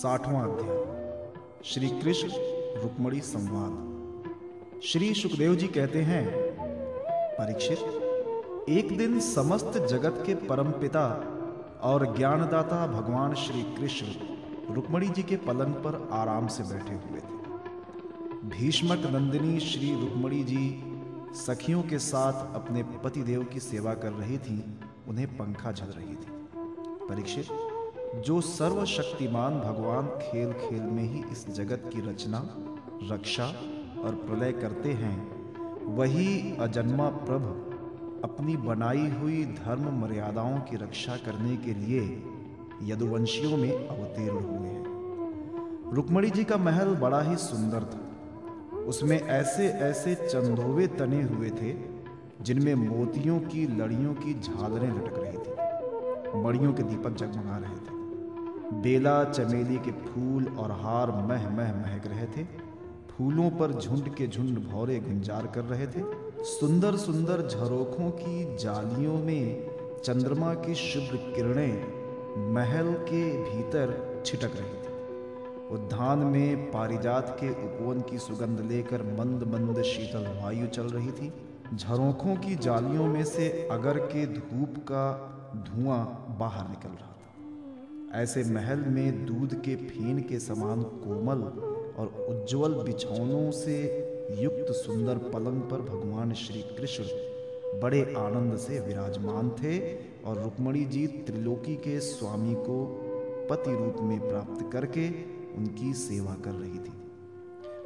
साठवां अध्याय। श्री कृष्ण रुक्मणी संवाद। श्री सुखदेव जी कहते हैं, परीक्षित, एक दिन समस्त जगत के परम पिता और ज्ञानदाता भगवान श्री कृष्ण रुक्मणी जी के पलंग पर आराम से बैठे हुए थे। भीष्मक नंदिनी श्री रुक्मणी जी सखियों के साथ अपने पति देव की सेवा कर रही थी, उन्हें पंखा झल रही थी। परीक्षित जो सर्वशक्तिमान भगवान खेल खेल में ही इस जगत की रचना, रक्षा और प्रलय करते हैं, वही अजन्मा प्रभ अपनी बनाई हुई धर्म मर्यादाओं की रक्षा करने के लिए यदुवंशियों में अवतीर्ण हुए हैं। रुक्मणी जी का महल बड़ा ही सुंदर था। उसमें ऐसे ऐसे चंदोवे तने हुए थे, जिनमें मोतियों की लड़ियों की झालरें लटक रही थी। मड़ियों के दीपक जगमगा रहे थे। बेला चमेली के फूल और हार मह मह महक रहे थे। फूलों पर झुंड के झुंड भौरे गुंजार कर रहे थे। सुंदर सुंदर झरोखों की जालियों में चंद्रमा की शुभ्र किरणें महल के भीतर छिटक रही थी। उद्यान में पारिजात के उपवन की सुगंध लेकर मंद मंद शीतल वायु चल रही थी। झरोखों की जालियों में से अगर के धूप का धुआँ बाहर निकल रहा ऐसे महल में दूध के फेन के समान कोमल और उज्जवल बिछौनों से युक्त सुंदर पलंग पर भगवान श्री कृष्ण बड़े आनंद से विराजमान थे और रुक्मणी जी त्रिलोकी के स्वामी को पति रूप में प्राप्त करके उनकी सेवा कर रही थी।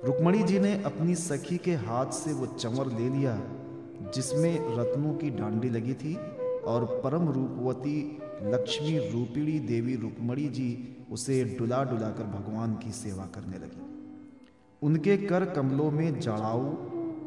रुक्मणी जी ने अपनी सखी के हाथ से वो चंवर ले लिया, जिसमें रत्नों की डांडी लगी थी और परम रूपवती लक्ष्मी रूपिणी देवी रुक्मणी जी उसे डुला डुला कर भगवान की सेवा करने लगी। उनके कर कमलों में जड़ाऊ,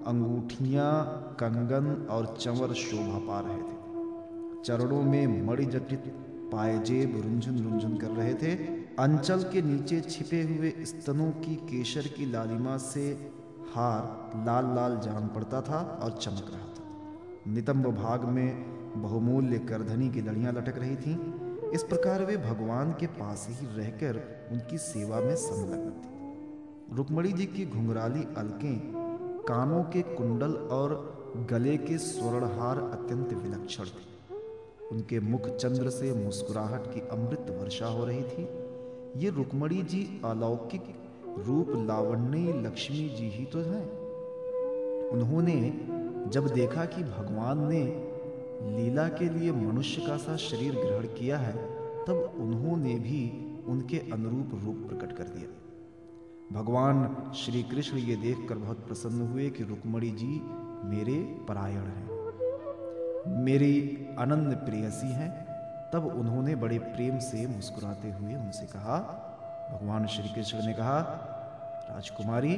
अंगूठियाँ, कंगन और चंवर शोभा पा रहे थे। चरणों में मणि जटित पायजेब रुंझुन रुंझुन कर रहे थे। अंचल के नीचे छिपे हुए स्तनों की केशर की लालिमा से हार लाल लाल जान पड़ता था और चमक रहा था। नितंब भाग में बहुमूल्य करधनी की लड़ियाँ लटक रही थीं। इस प्रकार वे भगवान के पास ही रहकर उनकी सेवा में संलग्न थी। रुक्मणी जी की घुंघराली अलकें, कानों के कुंडल और गले के स्वर्णहार अत्यंत विलक्षण थे। उनके मुख चंद्र से मुस्कुराहट की अमृत वर्षा हो रही थी। ये रुक्मणी जी अलौकिक रूप लावण्य लक्ष्मी जी ही तो हैं। उन्होंने जब देखा कि भगवान ने लीला के लिए मनुष्य का सा शरीर ग्रहण किया है, तब उन्होंने भी उनके अनुरूप रूप प्रकट कर दिया। भगवान श्री कृष्ण ये देखकर बहुत प्रसन्न हुए कि रुक्मणी जी मेरे परायण हैं। मेरी अनंत प्रेयसी हैं। तब उन्होंने बड़े प्रेम से मुस्कुराते हुए उनसे कहा, भगवान श्री कृष्ण ने कहा, राजकुमारी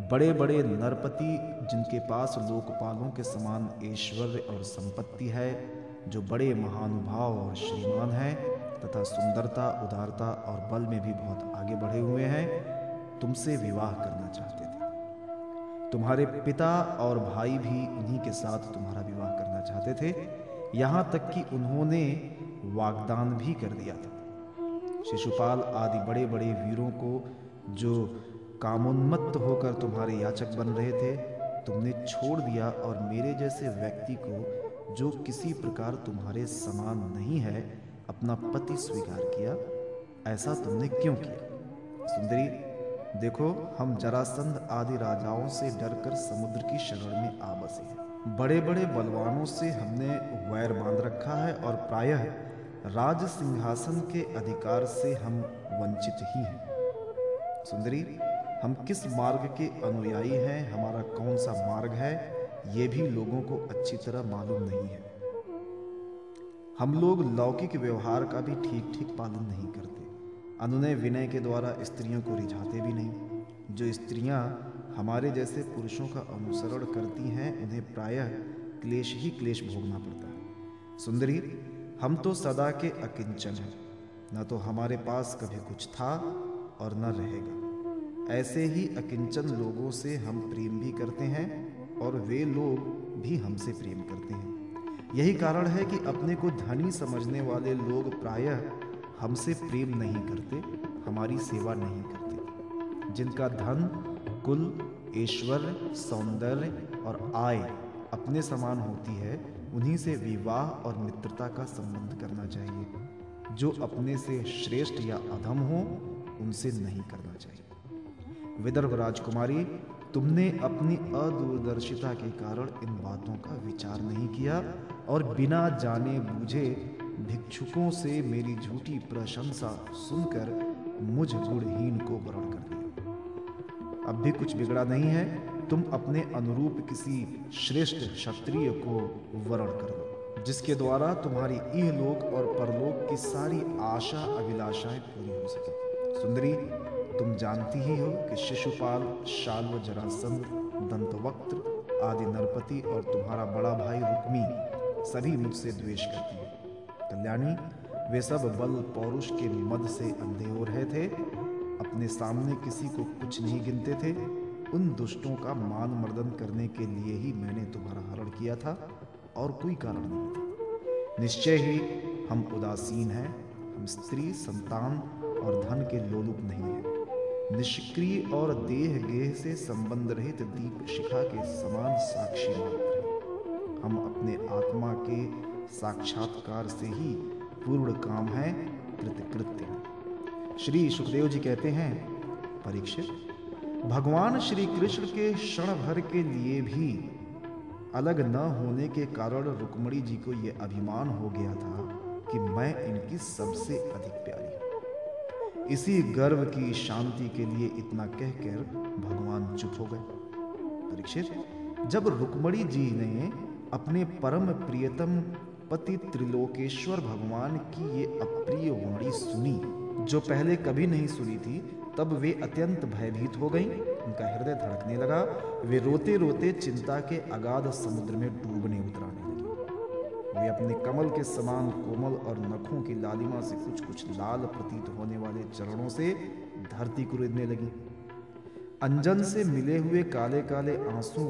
बड़े बड़े नरपति, जिनके पास लोकपालों के समान ऐश्वर्य और संपत्ति है, जो बड़े महानुभाव और श्रीमान हैं, तथा सुंदरता, उदारता और बल में भी बहुत आगे बढ़े हुए हैं, तुमसे विवाह करना चाहते थे। तुम्हारे पिता और भाई भी उन्हीं के साथ तुम्हारा विवाह करना चाहते थे। यहाँ तक कि उन्होंने वागदान भी कर दिया था। शिशुपाल आदि बड़े बड़े वीरों को, जो कामोन्मत्त होकर तुम्हारे याचक बन रहे थे। तुमने छोड़ दिया और मेरे जैसे व्यक्ति को, जो किसी प्रकार तुम्हारे समान नहीं है, अपना पति स्वीकार किया। ऐसा तुमने क्यों किया? सुंदरी, देखो, हम जरासंध आदि राजाओं से डरकर समुद्र की शरण में आ बसे हैं। बड़े बड़े बलवानों से हमने वैर बाँध रखा है और प्रायः राज सिंहासन के अधिकार से हम वंचित ही हैं। सुंदरी हम किस मार्ग के अनुयायी हैं? हमारा कौन सा मार्ग है? ये भी लोगों को अच्छी तरह मालूम नहीं है। हम लोग लौकिक व्यवहार का भी ठीक ठीक पालन नहीं करते। अनुनय विनय के द्वारा स्त्रियों को रिझाते भी नहीं। जो स्त्रियाँ हमारे जैसे पुरुषों का अनुसरण करती हैं, उन्हें प्रायः क्लेश ही क्लेश भोगना पड़ता है। सुंदरी, हम तो सदा के अकिंचन हैं। न तो हमारे पास कभी कुछ था और न रहेगा। ऐसे ही अकिंचन लोगों से हम प्रेम भी करते हैं और वे लोग भी हमसे प्रेम करते हैं। यही कारण है कि अपने को धनी समझने वाले लोग प्रायः हमसे प्रेम नहीं करते, हमारी सेवा नहीं करते। जिनका धन, कुल ऐश्वर्य सौंदर्य और आय अपने समान होती है, उन्हीं से विवाह और मित्रता का संबंध करना चाहिए। जो अपने से श्रेष्ठ या अधम हो, उनसे नहीं करना चाहिए। विदर्भ राजकुमारी, तुमने अपनी अदूरदर्शिता के कारण इन बातों का विचार नहीं किया और बिना जाने बूझे भिक्षुकों से मेरी झूठी प्रशंसा सुनकर मुझ गुणहीन को वरण कर दिया। अब भी कुछ बिगड़ा नहीं है, तुम अपने अनुरूप किसी श्रेष्ठ क्षत्रिय को वरण कर दो, जिसके द्वारा तुम्हारी इहलोक और परलोक की सारी आशा अभिलाषाएँ पूरी हो सके। सुंदरी तुम जानती ही हो कि शिशुपाल शाल्व जरासंध दंतवक्त आदि नरपति और तुम्हारा बड़ा भाई रुक्मी सभी मुझसे द्वेष करती है। कल्याणी, वे सब बल पौरुष के मद से अंधे हो रहे थे। अपने सामने किसी को कुछ नहीं गिनते थे। उन दुष्टों का मान मर्दन करने के लिए ही मैंने तुम्हारा हरण किया था और कोई कारण नहीं था। निश्चय ही हम उदासीन हैं। हम स्त्री, संतान और धन के लोलुप नहीं हैं। निष्क्रिय और देह गेह से संबंध रहित दीप शिखा के समान साक्षी मात्र। हम अपने आत्मा के साक्षात्कार से ही पूर्ण काम है, कृतकृत्य। श्री सुखदेव जी कहते हैं, परीक्षित, भगवान श्री कृष्ण के क्षण भर के लिए भी अलग न होने के कारण रुक्मणी जी को यह अभिमान हो गया था कि मैं इनकी सबसे अधिक इसी गर्व की शांति के लिए इतना कहकर भगवान चुप हो गए। परीक्षित, जब रुक्मणी जी ने अपने परम प्रियतम पति त्रिलोकेश्वर भगवान की ये अप्रिय वाणी सुनी, जो पहले कभी नहीं सुनी थी, तब वे अत्यंत भयभीत हो गईं। उनका हृदय धड़कने लगा। वे रोते रोते चिंता के अगाध समुद्र में डूबने उतराने लगे वे अपने कमल के समान कोमल और नखों की लालिमा से कुछ कुछ लाल प्रतीत होने वाले चरणों से धरती को रिदने लगी। अंजन से मिले हुए काले काले आँसू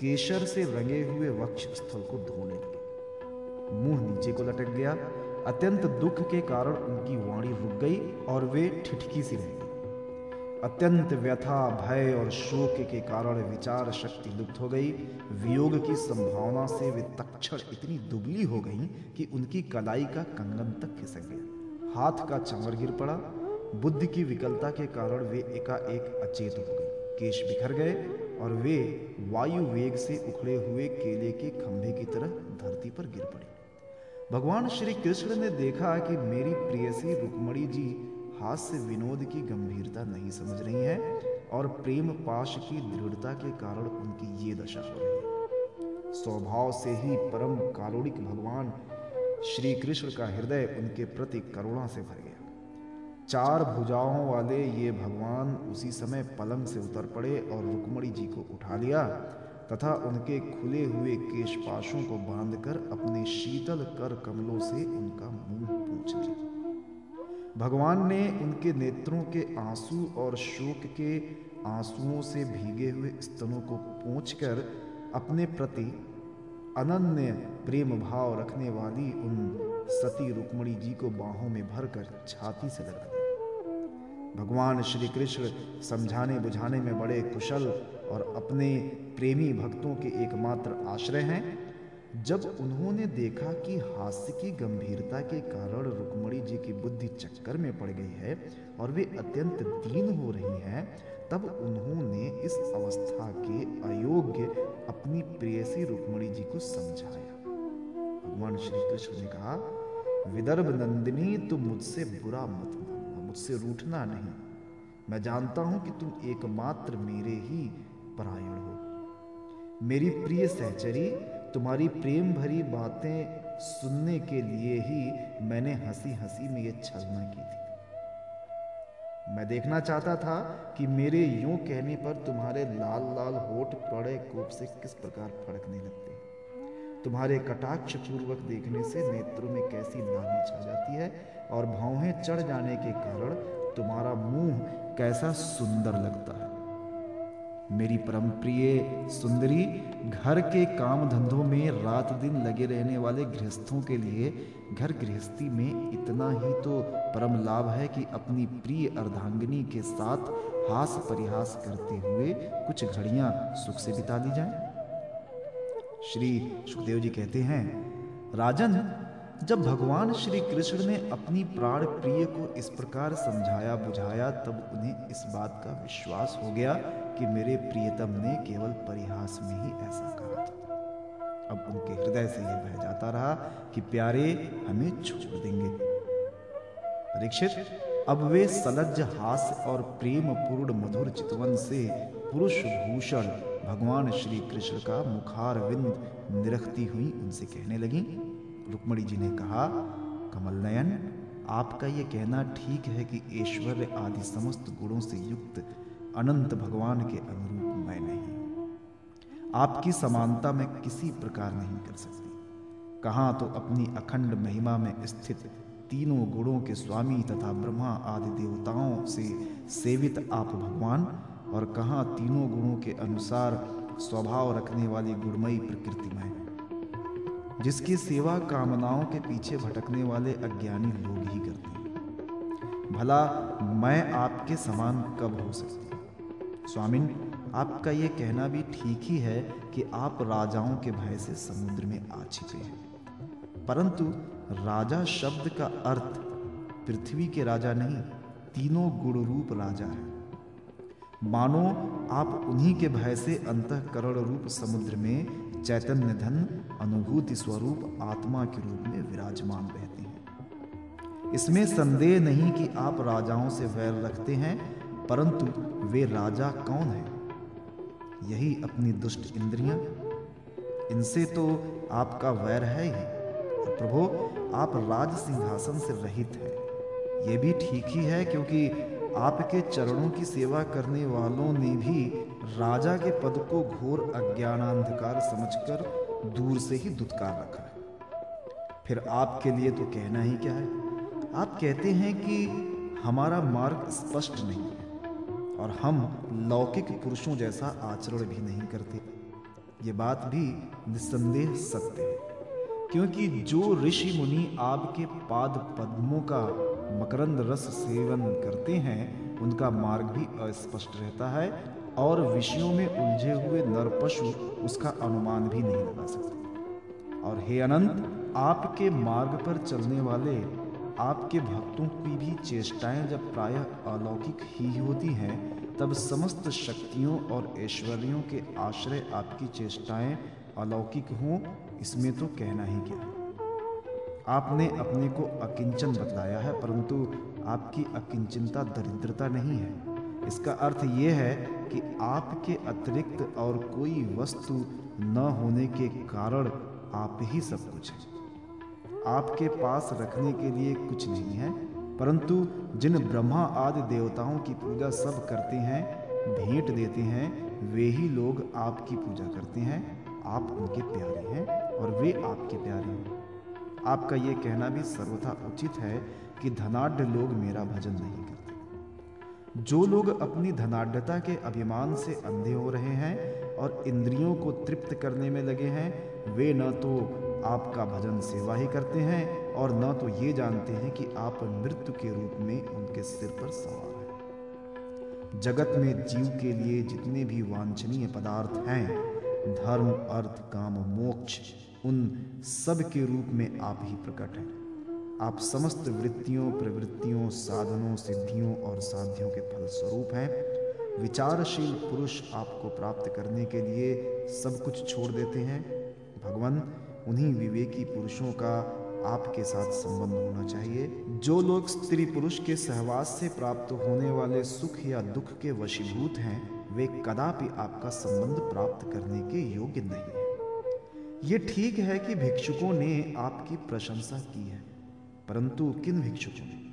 केशर से रंगे हुए वक्ष स्थल को धोने लगे। मुँह नीचे को लटक गया। अत्यंत दुख के कारण उनकी वाणी रुक गई और वे ठिठकी सी रह अत्यंत व्यथा, भय और शोक के कारण विचार शक्ति लुप्त हो गई। वियोग की संभावना से वे तक्षण इतनी दुबली हो गई कि उनकी कलाई का कंगन तक खिसक गया। हाथ का चमर गिर पड़ा। बुद्धि की विकलता के कारण वे एकाएक अचेत हो गई। केश बिखर गए और वे वायु वेग से उखड़े हुए केले के खंभे की तरह धरती पर गिर पड़े। भगवान श्री कृष्ण ने देखा कि मेरी प्रियसी रुक्मणी जी हास्य विनोद की गंभीरता नहीं समझ रही है और प्रेम पाश की दृढ़ता के कारण उनकी ये दशा हो रही है। स्वभाव से ही परम कारुणिक भगवान श्री कृष्ण का हृदय उनके प्रति करुणा से भर गया। चार भुजाओं वाले ये भगवान उसी समय पलंग से उतर पड़े और रुक्मणी जी को उठा लिया तथा उनके खुले हुए केशपाशों को बांधकर अपने शीतल कर कमलों से उनका मुँह पूछ लिया। भगवान ने उनके नेत्रों के आँसू और शोक के आंसुओं से भीगे हुए स्तनों को कर अपने प्रति अनन्य प्रेम भाव रखने वाली उन सती रुक्मणी जी को बाहों में भरकर छाती से लगा दिया। भगवान श्री कृष्ण समझाने बुझाने में बड़े कुशल और अपने प्रेमी भक्तों के एकमात्र आश्रय हैं। जब उन्होंने देखा कि हास्य की गंभीरता के कारण रुक्मणी जी की बुद्धि चक्कर में पड़ गई है और वे अत्यंत दीन हो रही हैं, तब उन्होंने इस अवस्था के अयोग्य अपनी प्रेयसी रुक्मणी जी को समझाया। भगवान श्री कृष्ण ने कहा, विदर्भ नंदिनी, तुम मुझसे बुरा मत मानना, मुझसे रूठना नहीं। मैं जानता हूँ कि तुम एकमात्र मेरे ही परायण हो। मेरी प्रिय सहचरी तुम्हारी प्रेम भरी बातें सुनने के लिए ही मैंने हँसी हँसी में यह छलना की थी। मैं देखना चाहता था कि मेरे यूँ कहने पर तुम्हारे लाल लाल होठ पड़े कोप से किस प्रकार फड़कने लगते तुम्हारे कटाक्ष पूर्वक देखने से नेत्रों में कैसी लाली छा जाती है और भावें चढ़ जाने के कारण तुम्हारा मुँह कैसा सुंदर लगता है। मेरी परम प्रिय सुंदरी, घर के काम धंधों में रात दिन लगे रहने वाले गृहस्थों के लिए घर गृहस्थी में इतना ही तो परम लाभ है कि अपनी प्रिय अर्धांगिनी के साथ हास परिहास करते हुए कुछ घड़ियाँ सुख से बिता ली जाए। श्री सुखदेव जी कहते हैं, राजन, जब भगवान श्री कृष्ण ने अपनी प्राण प्रिय को इस प्रकार समझाया बुझाया तब उन्हें इस बात का विश्वास हो गया कि मेरे प्रियतम ने केवल परिहास में ही ऐसा कहा था। अब उनके हृदय से यह बह जाता रहा कि प्यारे, हमें छोड़ देंगे। परीक्षित, अब वे सलज्ज हास और प्रेम पूर्ण मधुर चितवन से पुरुष भूषण भगवान श्री कृष्ण का मुखार विंद निरखती हुई उनसे कहने लगी। रुक्मणी जी ने कहा, कमल नयन, आपका यह कहना ठीक है कि ऐश्वर्य आदि समस्त गुणों से युक्त अनंत भगवान के अनुरूप मैं नहीं आपकी समानता में किसी प्रकार नहीं कर सकती। कहा तो अपनी अखंड महिमा में स्थित तीनों गुणों के स्वामी तथा ब्रह्मा आदि देवताओं से सेवित आप भगवान, और कहा तीनों गुणों के अनुसार स्वभाव रखने वाली गुणमयी प्रकृति में जिसकी सेवा कामनाओं के पीछे भटकने वाले अज्ञानी लोग ही करते हैं। भला मैं आपके समान कब हो सकती? स्वामिन, आपका यह कहना भी ठीक ही है कि आप राजाओं के भय से समुद्र में आ छिपे हैं। परंतु राजा शब्द का अर्थ पृथ्वी के राजा नहीं, तीनों गुण रूप राजा है। मानो आप उन्हीं के भय से अंतकरण रूप समुद्र में चैतन्य धन, अनुभूति स्वरूप, आत्मा के रूप में विराजमान रहते हैं। इसमें संदेह नहीं कि आप राजाओं से वैर रखते हैं परंतु वे राजा कौन है? यही अपनी दुष्ट इंद्रियाँ? इनसे तो आपका वैर है ही। और प्रभु, आप राज सिंहासन से रहित हैं। यह भी ठीक ही है क्योंकि आपके चरणों की सेवा करने वालों ने भी राजा के पद को घोर अज्ञानांधकार समझकर दूर से ही दुत्कार रखा है। फिर आपके लिए तो कहना ही क्या है? आप कहते हैं कि हमारा मार्ग स्पष्ट नहीं है। और हम लौकिक पुरुषों जैसा आचरण भी नहीं करते। ये बात भी निस्संदेह सत्य है, क्योंकि जो ऋषि मुनि आपके पाद पद्मों का मकरंद रस सेवन करते हैं, उनका मार्ग भी अस्पष्ट रहता है और विषयों में उलझे हुए नर पशु उसका अनुमान भी नहीं लगा सकते। और हे अनंत, आपके मार्ग पर चलने वाले आपके भक्तों की भी चेष्टाएँ जब प्रायः अलौकिक ही होती हैं, तब समस्त शक्तियों और ऐश्वर्यों के आश्रय आपकी चेष्टाएँ अलौकिक हों, इसमें तो कहना ही क्या आपने अपने को अकिंचन बतलाया है, परंतु आपकी अकिंचनता दरिद्रता नहीं है। इसका अर्थ ये है कि आपके अतिरिक्त और कोई वस्तु न होने के कारण आप ही सब कुछ हैं। आपके पास रखने के लिए कुछ नहीं है, परंतु जिन ब्रह्मा आदि देवताओं की पूजा सब करते हैं, भेंट देते हैं, वे ही लोग आपकी पूजा करते हैं। आप उनके प्यारे हैं और वे आपके प्यारे हैं। आपका ये कहना भी सर्वथा उचित है कि धनाढ़ लोग मेरा भजन नहीं करते। जो लोग अपनी धनाढ़ता के अभिमान से अंधे हो रहे हैं और इंद्रियों को तृप्त करने में लगे हैं, वे न तो आपका भजन सेवा ही करते हैं और न तो ये जानते हैं कि आप मृत्यु के रूप में उनके सिर पर सवार हैं। जगत में जीव के लिए जितने भी वांछनीय पदार्थ हैं, धर्म, अर्थ, काम, मोक्ष, उन सब के रूप में आप ही प्रकट हैं। आप समस्त वृत्तियों, प्रवृत्तियों, साधनों, सिद्धियों और साध्यों के फल स्वरूप हैं। विचारशील पुरुष आपको प्राप्त करने के लिए सब कुछ छोड़ देते हैं। भगवान, उन्हीं विवेकी पुरुषों का आपके साथ संबंध होना चाहिए। जो लोग स्त्री पुरुष के सहवास से प्राप्त होने वाले सुख या दुख के वशीभूत हैं, वे कदापि आपका संबंध प्राप्त करने के योग्य नहीं है। ये ठीक है कि भिक्षुकों ने आपकी प्रशंसा की है। परंतु किन भिक्षुकों ने?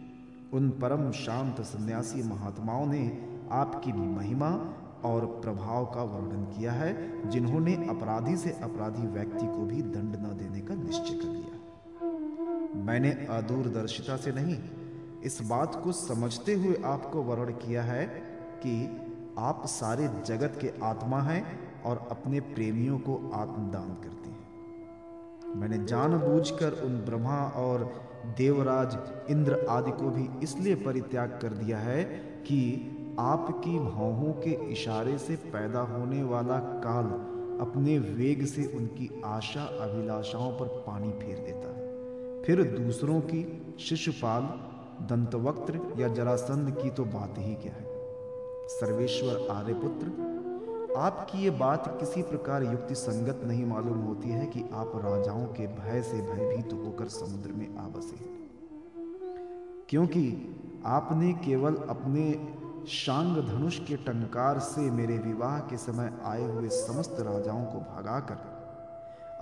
उन परम शांत सन्यासी महात्माओं ने आपकी महिमा और प्रभाव का वर्णन किया है, जिन्होंने अपराधी से अपराधी व्यक्ति को भी दंड न देने का निश्चय कर लिया। मैंने अदूरदर्शिता से नहीं, इस बात को समझते हुए आपको वर्ण किया है कि आप सारे जगत के आत्मा हैं और अपने प्रेमियों को आत्मदान करते हैं। मैंने जानबूझकर उन ब्रह्मा और देवराज इंद्र आदि को भी इसलिए परित्याग कर दिया है कि आपकी भावों के इशारे से पैदा होने वाला काल अपने वेग से उनकी आशा अभिलाषाओं पर पानी फेर देता है। फिर दूसरों की शिशुपाल दंतवक्त्र या जरासंध की तो बात ही क्या है? सर्वेश्वर आर्यपुत्र आपकी ये बात किसी प्रकार युक्ति संगत नहीं मालूम होती है कि आप राजाओं के भय से भयभीत होकर समुद्र में आ बसे क्योंकि आपने केवल अपने शांग धनुष के टंकार से मेरे विवाह के समय आए हुए समस्त राजाओं को भगाकर,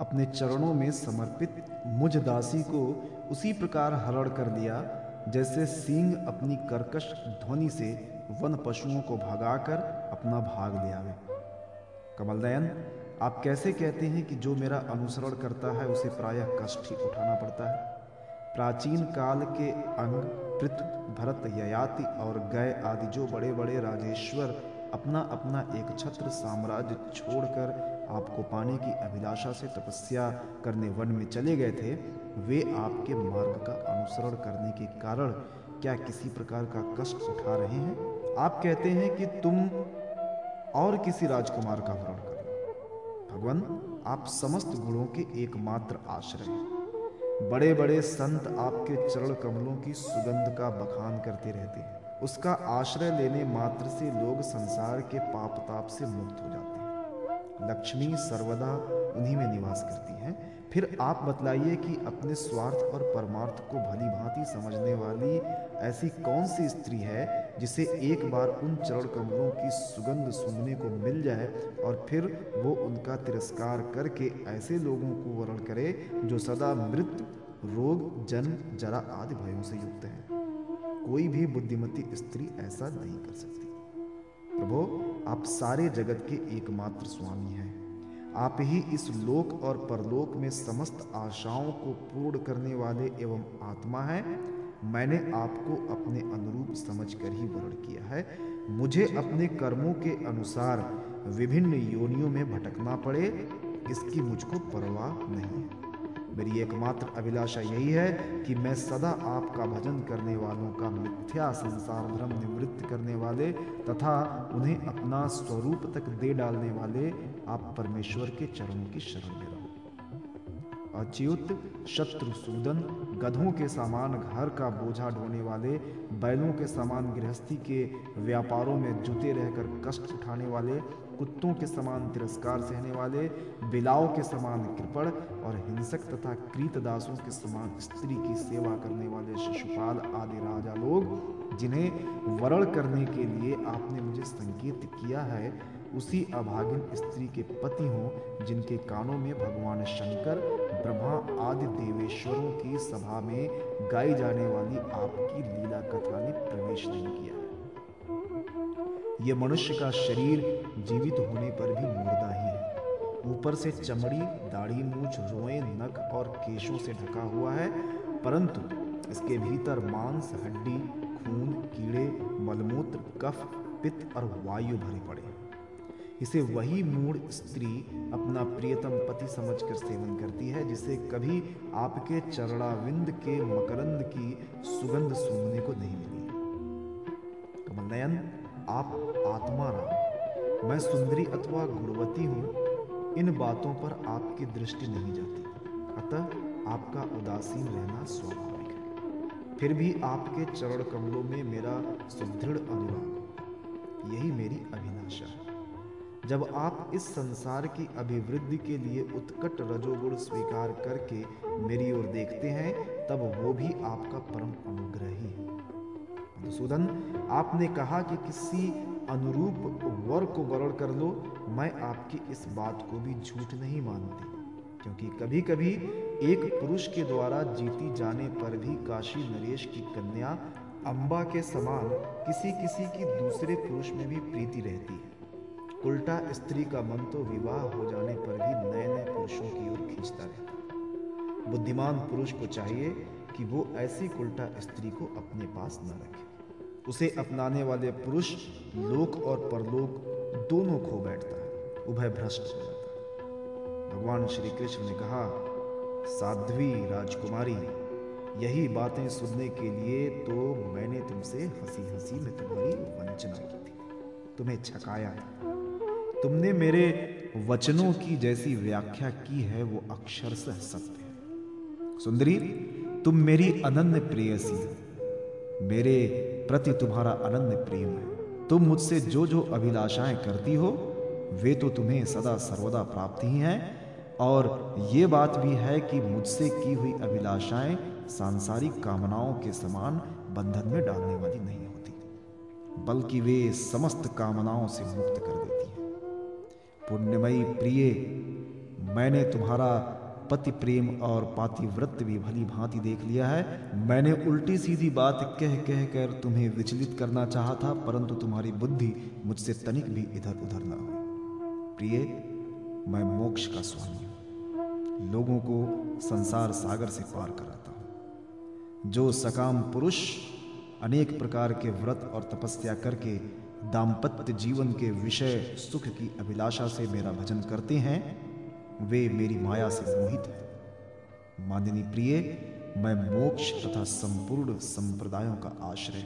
अपने चरणों में समर्पित मुझ दासी को उसी प्रकार हरण कर लिया, जैसे सिंह अपनी कर्कश ध्वनि से वन पशुओं को भगाकर अपना भाग ले आवे। कमलदयन आप कैसे कहते हैं कि जो मेरा अनुसरण करता है, उसे प्रायः कष्ट ही उठाना पड़ता है? प्राचीन काल के अंग पृथु भरत, ययाति और गय आदि जो बड़े बड़े राजेश्वर अपना अपना एक छत्र साम्राज्य छोड़कर आपको पाने की अभिलाषा से तपस्या करने वन में चले गए थे, वे आपके मार्ग का अनुसरण करने के कारण क्या किसी प्रकार का कष्ट उठा रहे हैं? आप कहते हैं कि तुम और किसी राजकुमार का वरण करो। भगवान, आप समस्त गुणों के एकमात्र आश्रय बड़े बड़े संत आपके चरण कमलों की सुगंध का बखान करते रहते हैं। उसका आश्रय लेने मात्र से लोग संसार के पाप ताप से मुक्त हो जाते हैं। लक्ष्मी सर्वदा उन्हीं में निवास करती हैं। फिर आप बतलाइए कि अपने स्वार्थ और परमार्थ को भली भांति समझने वाली ऐसी कौन सी स्त्री है जिसे एक बार उन चरण कमलों की सुगंध सूंघने को मिल जाए और फिर वो उनका तिरस्कार करके ऐसे लोगों को वर्ण करे जो सदा मृत, रोग जन्म जरा आदि भयों से युक्त है। कोई भी बुद्धिमती स्त्री ऐसा नहीं कर सकती। प्रभो, आप सारे जगत के एकमात्र स्वामी हैं। आप ही इस लोक और परलोक में समस्त आशाओं को पूर्ण करने वाले एवं आत्मा हैं। मैंने आपको अपने अनुरूप समझकर ही वर्ण किया है। मुझे अपने कर्मों के अनुसार विभिन्न योनियों में भटकना पड़े। इसकी मुझको परवाह नहीं है। मेरी एकमात्र अभिलाषा यही है कि मैं सदा आपका भजन करने वालों का मिथ्या संसार भ्रम निवृत्त करने वाले तथा उन्हें अपना स्वरूप तक दे डालने वाले आप परमेश्वर के चरणों की शरण में अच्युत, शत्रु सूदन, गधों के समान घर का बोझा ढोने वाले, बैलों के समान गृहस्थी के व्यापारों में जुटे रहकर कष्ट उठाने वाले, कुत्तों के समान तिरस्कार सहने वाले बिलाव के समान कृपण और हिंसक तथा क्रीतदासों के समान स्त्री की सेवा करने वाले शिशुपाल आदि राजा लोग, जिन्हें वरण करने के लिए आपने मुझे संकेत किया है उसी अभागिन स्त्री के पति हों, जिनके कानों में भगवान शंकर, ब्रह्मा आदि देवेश्वरों की सभा में गाई जाने वाली आपकी लीला कथा ने प्रवेश नहीं किया ये मनुष्य का शरीर जीवित होने पर भी मुर्दा ही है। ऊपर से चमड़ी, दाढ़ी, मूछ, रोए, नख और केशों से ढका हुआ है, परंतु इसके भीतर मांस, हड्डी, खून, कीड़े, मलमूत्र, कफ, पित्त और वायु भरे पड़े। इसे वही मूड स्त्री अपना प्रियतम पति समझकर सेवन करती है, जिसे कभी आपके चरणाविंद के मकरंद की सुगंध सूंघने को नहीं मिली। कमल नयन, आप आत्मा राम। मैं सुंदरी अथवा गुणवती हूँ, इन बातों पर आपकी दृष्टि नहीं जाती। अतः आपका उदासीन रहना स्वाभाविक है। फिर भी आपके चरण कमलों में मेरा सुदृढ़ अनुराग। यही मेरी अभिलाषा है। जब आप इस संसार की अभिवृद्धि के लिए उत्कट रजोगुण स्वीकार करके मेरी ओर देखते हैं, तब वो भी आपका परम अनुग्रह ही। मधुसूदन आपने कहा कि किसी अनुरूप वर को वर्ण कर लो, मैं आपकी इस बात को भी झूठ नहीं मानती, क्योंकि कभी कभी एक पुरुष के द्वारा जीती जाने पर भी काशी नरेश की कन्या अंबा के समान किसी किसी की दूसरे पुरुष में भी प्रीति रहती है। उल्टा स्त्री का मन तो विवाह हो जाने पर भी नए नए पुरुषों की ओर खींचता रहता बुद्धिमान पुरुष को चाहिए कि वो ऐसी उल्टा स्त्री को अपने पास न रखे। उसे अपनाने वाले पुरुष लोक और परलोक दोनों खो बैठता है, उभय भ्रष्ट हो जाता है। भगवान श्री कृष्ण ने कहा, साध्वी राजकुमारी, यही बातें सुनने के लिए तो मैंने तुमसे हँसी हँसी में तुम्हारी वंचना की थी। तुम्हें छकाया तुमने मेरे वचनों की जैसी व्याख्या की है, वो अक्षरशः सत्य है। सुंदरी, तुम मेरी अनन्य प्रेयसी मेरे प्रति तुम्हारा अनन्य प्रेम है। तुम मुझसे जो जो अभिलाषाएँ करती हो, वे तो तुम्हें सदा सर्वदा प्राप्त ही हैं। और ये बात भी है कि मुझसे की हुई अभिलाषाएँ सांसारिक कामनाओं के समान बंधन में डालने वाली नहीं होती, बल्कि वे समस्त कामनाओं से मुक्त कर देती हैं। पुण्यमयी प्रिय, मैंने तुम्हारा पति प्रेम और पातिव्रत भी भली भांति देख लिया है। मैंने उल्टी सीधी बात कह कह कर तुम्हें विचलित करना चाहा था, परंतु तुम्हारी बुद्धि मुझसे तनिक भी इधर उधर ना हुई। प्रिय, मैं मोक्ष का स्वामी हूँ। लोगों को संसार सागर से पार कराता हूँ। जो सकाम पुरुष अनेक प्रकार के व्रत और तपस्या करके दाम्पत्य जीवन के विषय सुख की अभिलाषा से मेरा भजन करते हैं, वे मेरी माया से मोहित हैं। माननी प्रिय, मैं मोक्ष तथा संपूर्ण संप्रदायों का आश्रय,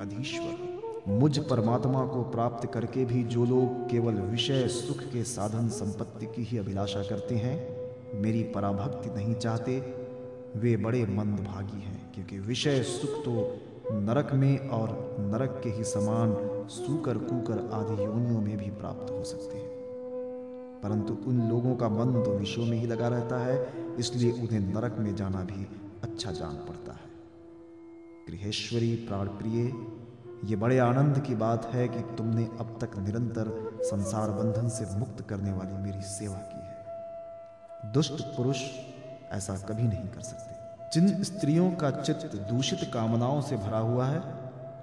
अधीश्वर। मुझ परमात्मा को प्राप्त करके भी जो लोग केवल विषय सुख के साधन संपत्ति की ही अभिलाषा करते हैं, मेरी पराभक्ति नहीं चाहते। वे बड़े मंदभागी हैं, क्योंकि विषय सुख तो नरक में और नरक के ही समान सूकर, कूकर आदि योनियों में भी प्राप्त हो सकते हैं। परंतु उन लोगों का मन तो विषयों में ही लगा रहता है, इसलिए उन्हें नरक में जाना भी अच्छा जान पड़ता है। गृहेश्वरी प्राण प्रिय ये बड़े आनंद की बात है कि तुमने अब तक निरंतर संसार बंधन से मुक्त करने वाली मेरी सेवा की है। दुष्ट पुरुष ऐसा कभी नहीं कर सकते। जिन स्त्रियों का चित्त दूषित कामनाओं से भरा हुआ है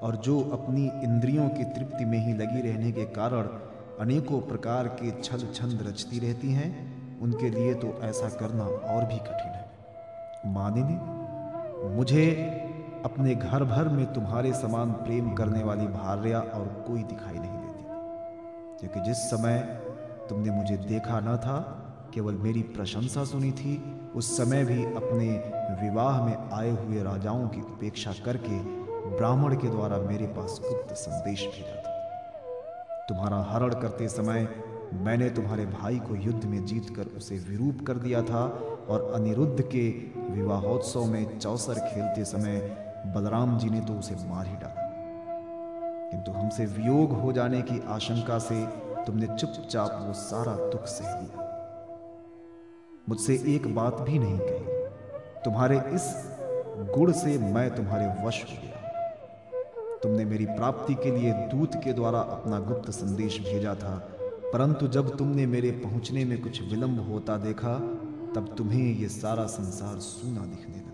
और जो अपनी इंद्रियों की तृप्ति में ही लगी रहने के कारण अनेकों प्रकार के छल छंद रचती रहती हैं, उनके लिए तो ऐसा करना और भी कठिन है। मानिनी, मुझे अपने घर भर में तुम्हारे समान प्रेम करने वाली भार्या और कोई दिखाई नहीं देती। क्योंकि जिस समय तुमने मुझे देखा न था, केवल मेरी प्रशंसा सुनी थी उस समय भी अपने विवाह में आए हुए राजाओं की उपेक्षा करके ब्राह्मण के द्वारा मेरे पास गुप्त संदेश भेजा था। तुम्हारा हरण करते समय मैंने तुम्हारे भाई को युद्ध में जीतकर उसे विरूप कर दिया था और अनिरुद्ध के विवाहोत्सव में चौसर खेलते समय बलराम जी ने तो उसे मार ही डाला। किंतु हमसे वियोग हो जाने की आशंका से तुमने चुपचाप वो सारा दुख सह लिया। मुझसे एक बात भी नहीं कही। तुम्हारे इस गुण से मैं तुम्हारे वश हो गया। तुमने मेरी प्राप्ति के लिए दूत के द्वारा अपना गुप्त संदेश भेजा था, परंतु जब तुमने मेरे पहुँचने में कुछ विलंब होता देखा, तब तुम्हें यह सारा संसार सूना दिखने लगा।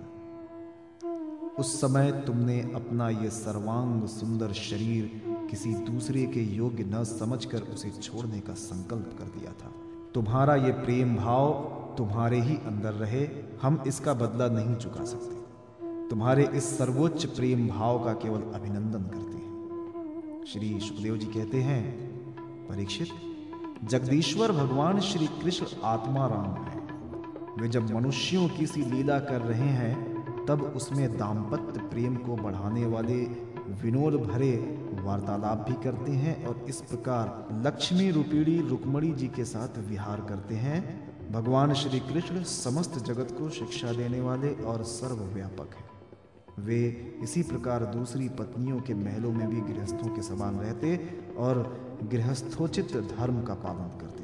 उस समय तुमने अपना यह सर्वांग सुंदर शरीर किसी दूसरे के योग्य न समझकर उसे छोड़ने का संकल्प कर दिया था। तुम्हारा यह प्रेम भाव तुम्हारे ही अंदर रहे, हम इसका बदला नहीं चुका सकते। तुम्हारे इस सर्वोच्च प्रेम भाव का केवल अभिनंदन करते हैं। श्री सुखदेव जी कहते हैं, परीक्षित, जगदीश्वर भगवान श्री कृष्ण आत्मा राम है। वे जब मनुष्यों की सी लीला कर रहे हैं, तब उसमें दाम्पत्य प्रेम को बढ़ाने वाले विनोद भरे वार्तालाप भी करते हैं और इस प्रकार लक्ष्मी रूपीड़ी रुक्मणी जी के साथ विहार करते हैं। भगवान श्री कृष्ण समस्त जगत को शिक्षा देने वाले और सर्वव्यापक हैं। वे इसी प्रकार दूसरी पत्नियों के महलों में भी गृहस्थों के समान रहते और गृहस्थोचित धर्म का पालन करते